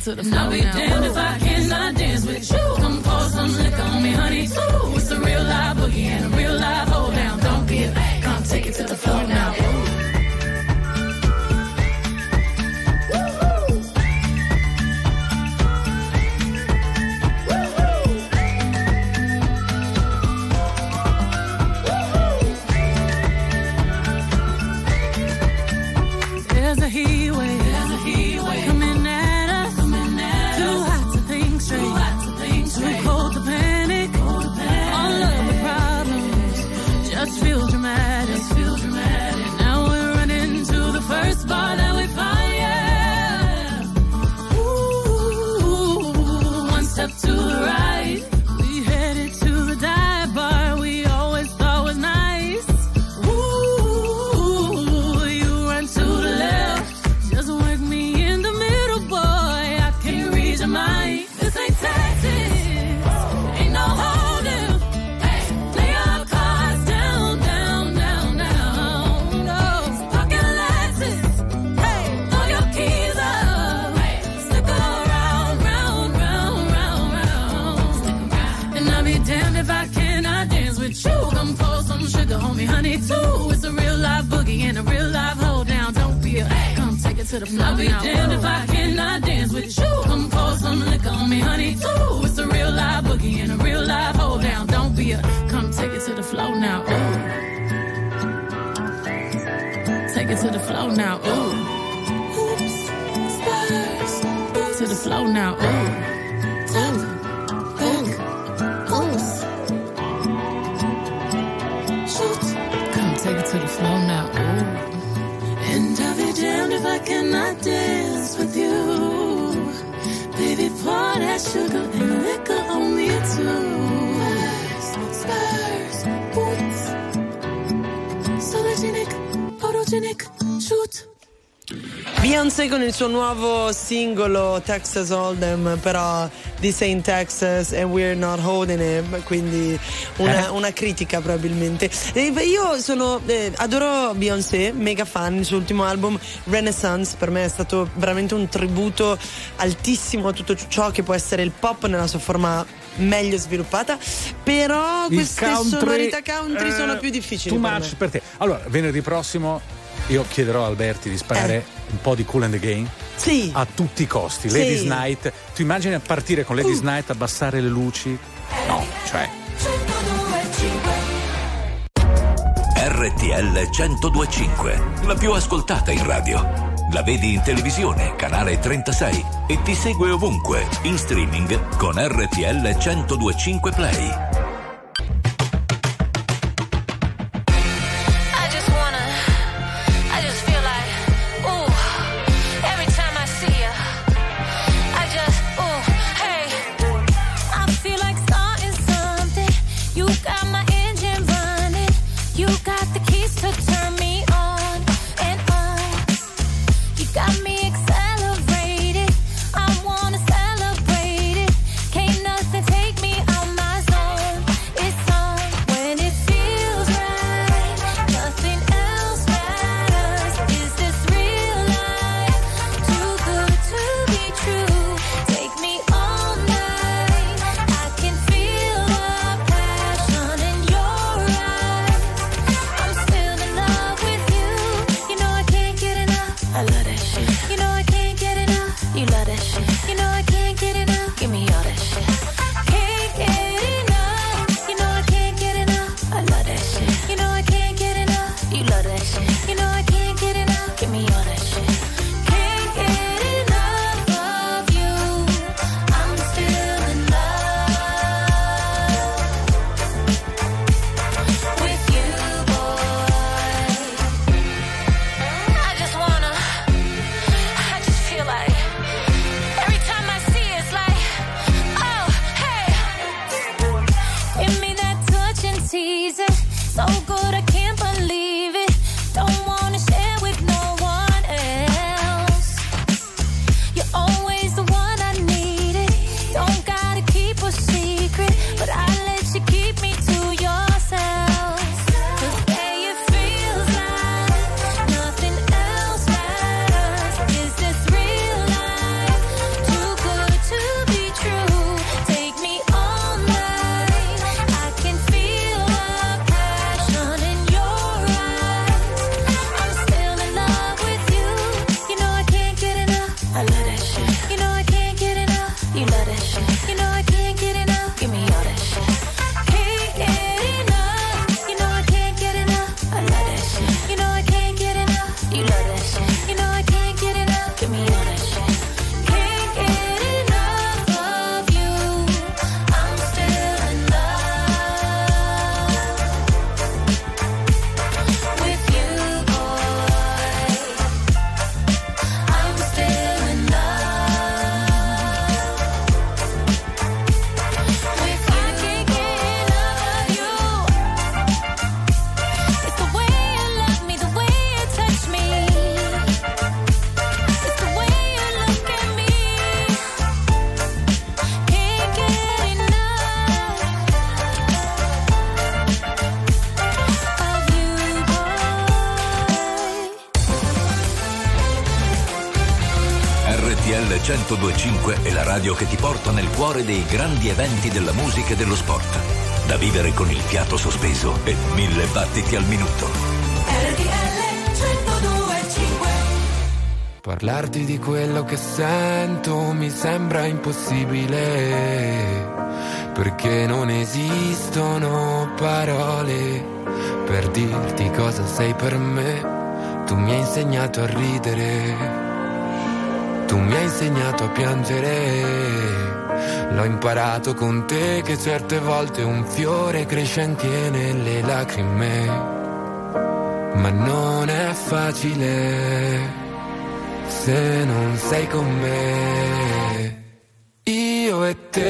To the floor. I'll be damned if I cannot dance with you. Come pour some liquor on me, honey, too. It's a real live boogie and a floor. I'll be damned if I cannot dance with you. Come pour some liquor on me, honey, too. It's a real live boogie and a real live hold down. Don't be a come take it to the floor now. Ooh. Take it to the floor now. Ooh. Oops. Spurs. To the floor now. Ooh. With you. Baby, pour that sugar and liquor on me too. Spurs, spurs, boots. Sologenic, photogenic, shoot. Beyoncé con il suo nuovo singolo Texas Hold'em, però This ain't Texas and we're not holding it, quindi una, Eh? una critica probabilmente. E io sono, eh, adoro Beyoncé, mega fan, il suo ultimo album Renaissance per me è stato veramente un tributo altissimo a tutto ciò che può essere il pop nella sua forma meglio sviluppata, però Il queste country, sonorità country eh, sono più difficili. Too per much me. per te. Allora, venerdì prossimo io chiederò a Alberti di sparare un po' di Cool and the Game. Sì. A tutti i costi. Sì. Ladies Night. Tu immagini a partire con Ladies Night, abbassare le luci? No, cioè. RTL 1025, la più ascoltata in radio. La vedi in televisione, canale 36 e ti segue ovunque, in streaming con RTL 1025 Play. 1025 è la radio che ti porta nel cuore dei grandi eventi della musica e dello sport. Da vivere con il fiato sospeso e mille battiti al minuto. RTL 1025 Parlarti di quello che sento mi sembra impossibile, perché non esistono parole per dirti cosa sei per me. Tu mi hai insegnato a ridere, tu mi hai insegnato a piangere. L'ho imparato con te che certe volte un fiore cresce anche nelle lacrime, ma non è facile se non sei con me. Io e te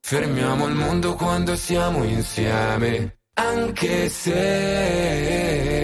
fermiamo il mondo quando siamo insieme, anche se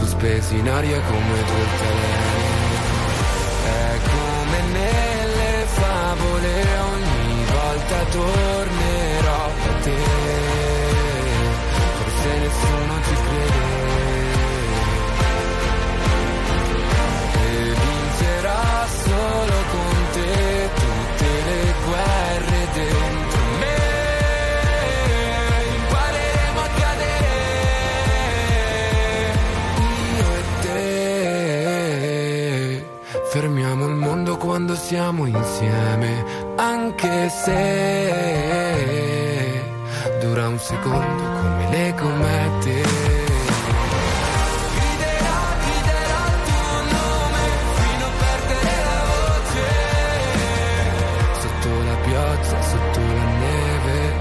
sospesi in aria come tu il telefono. È come nelle favole, ogni volta tornerò da te. Forse nessuno ti crede. E vincerà solo te. Quando siamo insieme, anche se dura un secondo come le comete. Sotto la pioggia, sotto la neve,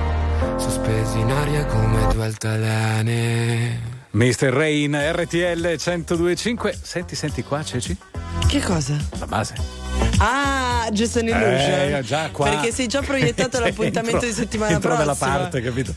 sospesi in aria come due altalane. Mr. Rain, RTL 1025. Senti, senti qua, Ceci. Che cosa? La base. Ah, Jason Illusion. Eh, già qua. Perché sei già proiettato l'appuntamento Entro- di settimana entro prossima. dalla parte, capito?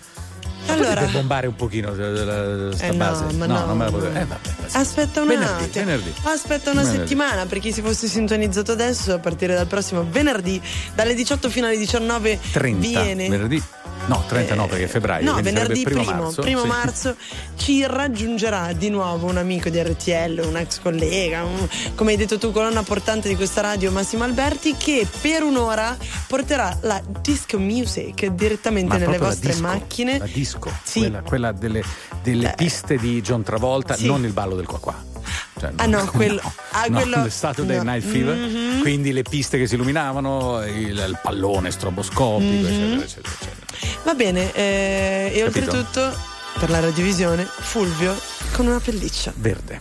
Allora- Potete bombare un pochino eh, la- sta Eh, no, base? ma no. non me la potete. Eh, vabbè. Aspetta un Venerdì, attimo. venerdì. Aspetta una Venerdì. settimana per chi si fosse sintonizzato adesso a partire dal prossimo venerdì dalle 18 fino alle 19 30. viene Venerdì? No, 30 no, perché è febbraio. No, venerdì sarebbe primo, marzo. primo sì. marzo ci raggiungerà di nuovo un amico di RTL, un ex collega, un- come hai detto tu, colonna portante di questa radio, Massimo Alberti, che per un'ora porterà la disco music direttamente Ma nelle proprio la vostre disco, macchine. La disco, Sì. quella, quella delle, delle piste di John Travolta, Sì. non il ballo del qua qua. Cioè, Ah, no, quello- ah, no, quello- Saturday no. Night Fever, Mhm. quindi le piste che si illuminavano, il, il pallone stroboscopico, Mhm. eccetera, eccetera, eccetera. Va bene, eh, e Capito? oltretutto per la radiovisione Fulvio con una pelliccia. Verde.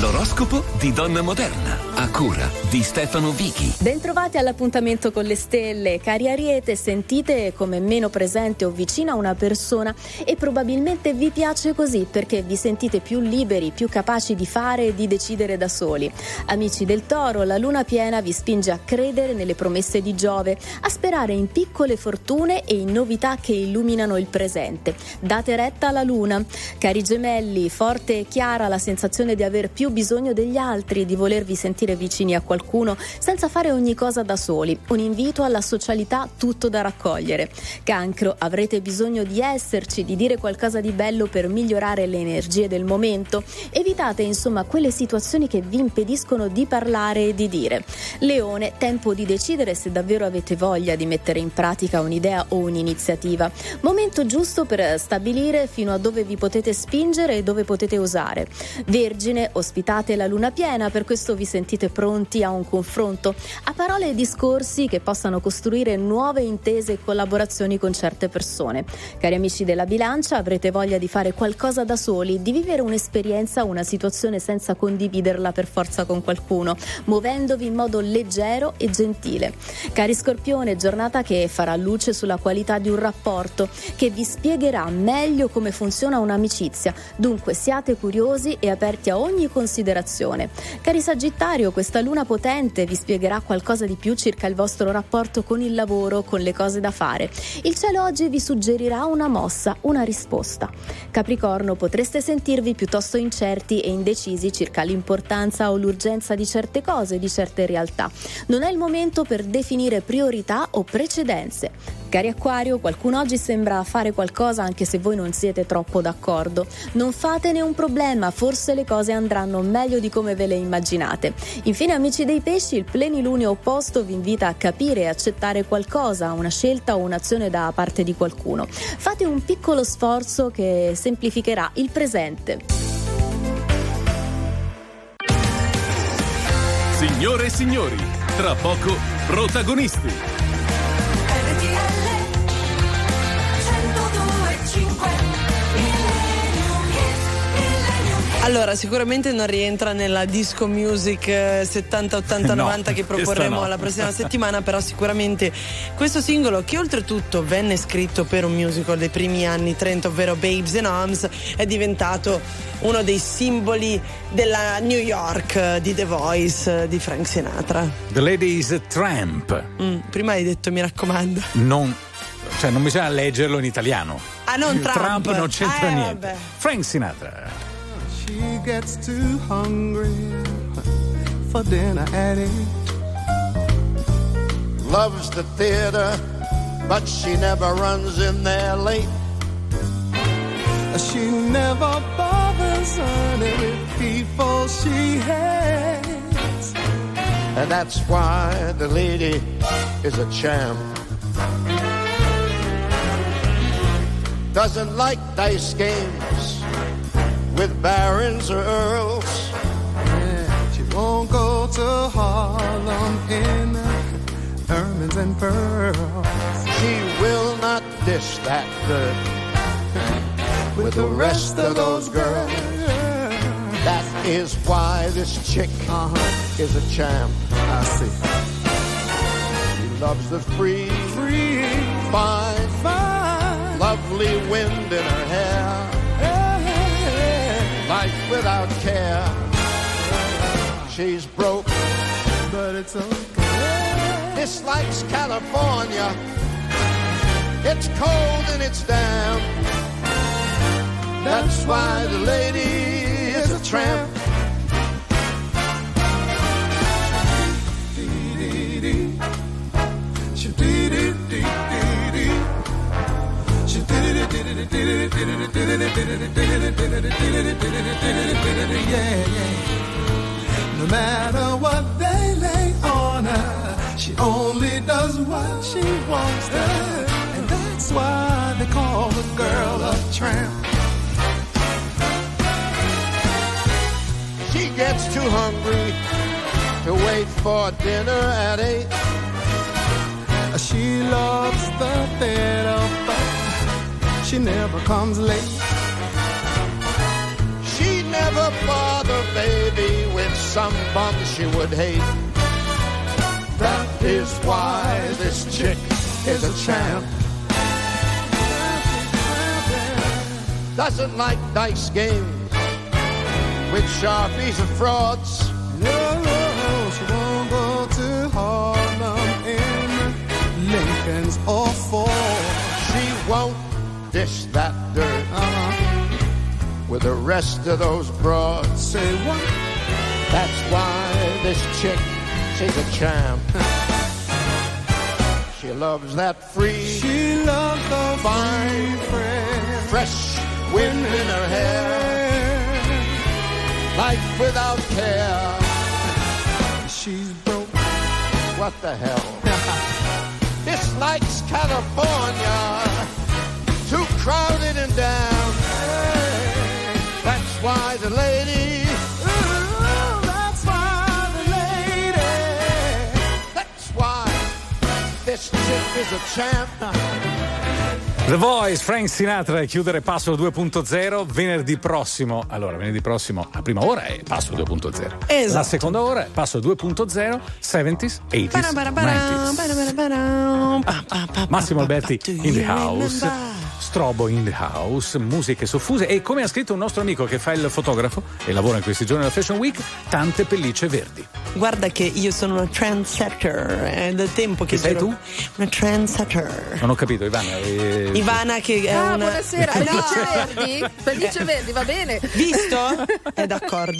L'oroscopo di Donna Moderna, a cura di Stefano Vichi. Bentrovati all'appuntamento con le stelle, cari Ariete, sentite come meno presente o vicina una persona e probabilmente vi piace così perché vi sentite più liberi, più capaci di fare e di decidere da soli. Amici del Toro, la luna piena vi spinge a credere nelle promesse di Giove, a sperare in piccole fortune e in novità che illuminano il presente. Date retta alla luna. Cari gemelli, forte e chiara la sensazione di aver più bisogno degli altri, di volervi sentire vicini a qualcuno senza fare ogni cosa da soli. Un invito alla socialità tutto da raccogliere. Cancro, avrete bisogno di esserci, di dire qualcosa di bello per migliorare le energie del momento. Evitate insomma quelle situazioni che vi impediscono di parlare e di dire. Leone, tempo di decidere se davvero avete voglia di mettere in pratica un'idea o un'iniziativa. Momento giusto per stabilire fino a dove vi potete spingere e dove potete usare. Vergine, ospitate la luna piena, per questo vi sentite pronti a un confronto, a parole e discorsi che possano costruire nuove intese e collaborazioni con certe persone. Cari amici della bilancia, avrete voglia di fare qualcosa da soli, di vivere un'esperienza una situazione senza condividerla per forza con qualcuno, muovendovi in modo leggero e gentile. Cari Scorpione, giornata che farà luce sulla qualità di un rapporto, che vi spiegherà meglio come funziona un'amicizia. Dunque siate curiosi e aperti a ogni considerazione. Cari Sagittario, questa luna potente vi spiegherà qualcosa di più circa il vostro rapporto con il lavoro, con le cose da fare. Il cielo oggi vi suggerirà una mossa, una risposta. Capricorno, potreste sentirvi piuttosto incerti e indecisi circa l'importanza o l'urgenza di certe cose, di certe realtà. Non è il momento per definire priorità o precedenze. Cari Acquario, qualcuno oggi sembra fare qualcosa anche se voi non siete troppo d'accordo. Non fatene un problema, forse le cose andranno meglio di come ve le immaginate. Infine, amici dei pesci, il plenilunio opposto vi invita a capire e accettare qualcosa, una scelta o un'azione da parte di qualcuno. Fate un piccolo sforzo che semplificherà il presente. Signore e signori, tra poco protagonisti. Allora, sicuramente non rientra nella disco music eh, 70, 80, No, 90 che proporremo no. la prossima settimana, però sicuramente questo singolo che oltretutto venne scritto per un musical dei primi anni 30, ovvero Babes in Arms, è diventato uno dei simboli della New York eh, di The Voice eh, di Frank Sinatra. The Lady is a Tramp. Mm, prima hai detto mi raccomando. Non, cioè non bisogna leggerlo in italiano. Ah, non Trump. non c'entra Ah, eh, niente. vabbè. Frank Sinatra. She gets too hungry for dinner at eight. Loves the theater, but she never runs in there late. She never bothers any with people she hates. And that's why the lady is a champ. Doesn't like dice games with barons or earls. Yeah, she won't go to Harlem in ermines and pearls. She will not dish that dirt with the rest of those girls. That is why this chick uh-huh. is a champ. I see. She loves the free, free, fine, lovely wind in her hair. Life without care. She's broke, but it's okay. Dislikes California. It's cold and it's damp. That's why the lady is a tramp. Yeah, yeah. No matter what they lay on her, she only does what she wants to. And that's why they call the girl a tramp. She gets too hungry to wait for dinner at eight. She loves the theater, she never comes late. She'd never bother baby with some bum she would hate. That is why this chick is a champ. Doesn't like dice games with sharpies and frauds. Dish that dirt uh-huh, with the rest of those broads. Say what? That's why this chick, she's a champ. She loves that free, She loves the fine, fresh, fresh wind in her hair. Life without care. She's broke. What the hell? Dislikes California. Crowded and down. That's why the lady. that's why the lady. That's why this chick is a champ. The Voice, Frank Sinatra e chiudere Passo 2.0 venerdì prossimo. Allora, venerdì prossimo, la prima ora è Passo 2.0. Esatto. La seconda ora è Passo 2.0, 70s, 80s, 90s. Massimo Alberti in the house. Strobo in the house, musiche soffuse e come ha scritto un nostro amico che fa il fotografo e lavora in questi giorni alla Fashion Week, tante pellicce verdi. Guarda che io sono una trendsetter, è del tempo che Chi sei giro- tu? Una trendsetter. Non ho capito, Ivana. eh, Ivana che è Ah, una buonasera, pellicce verdi? Pellicce verdi, va bene. Visto? È d'accordo.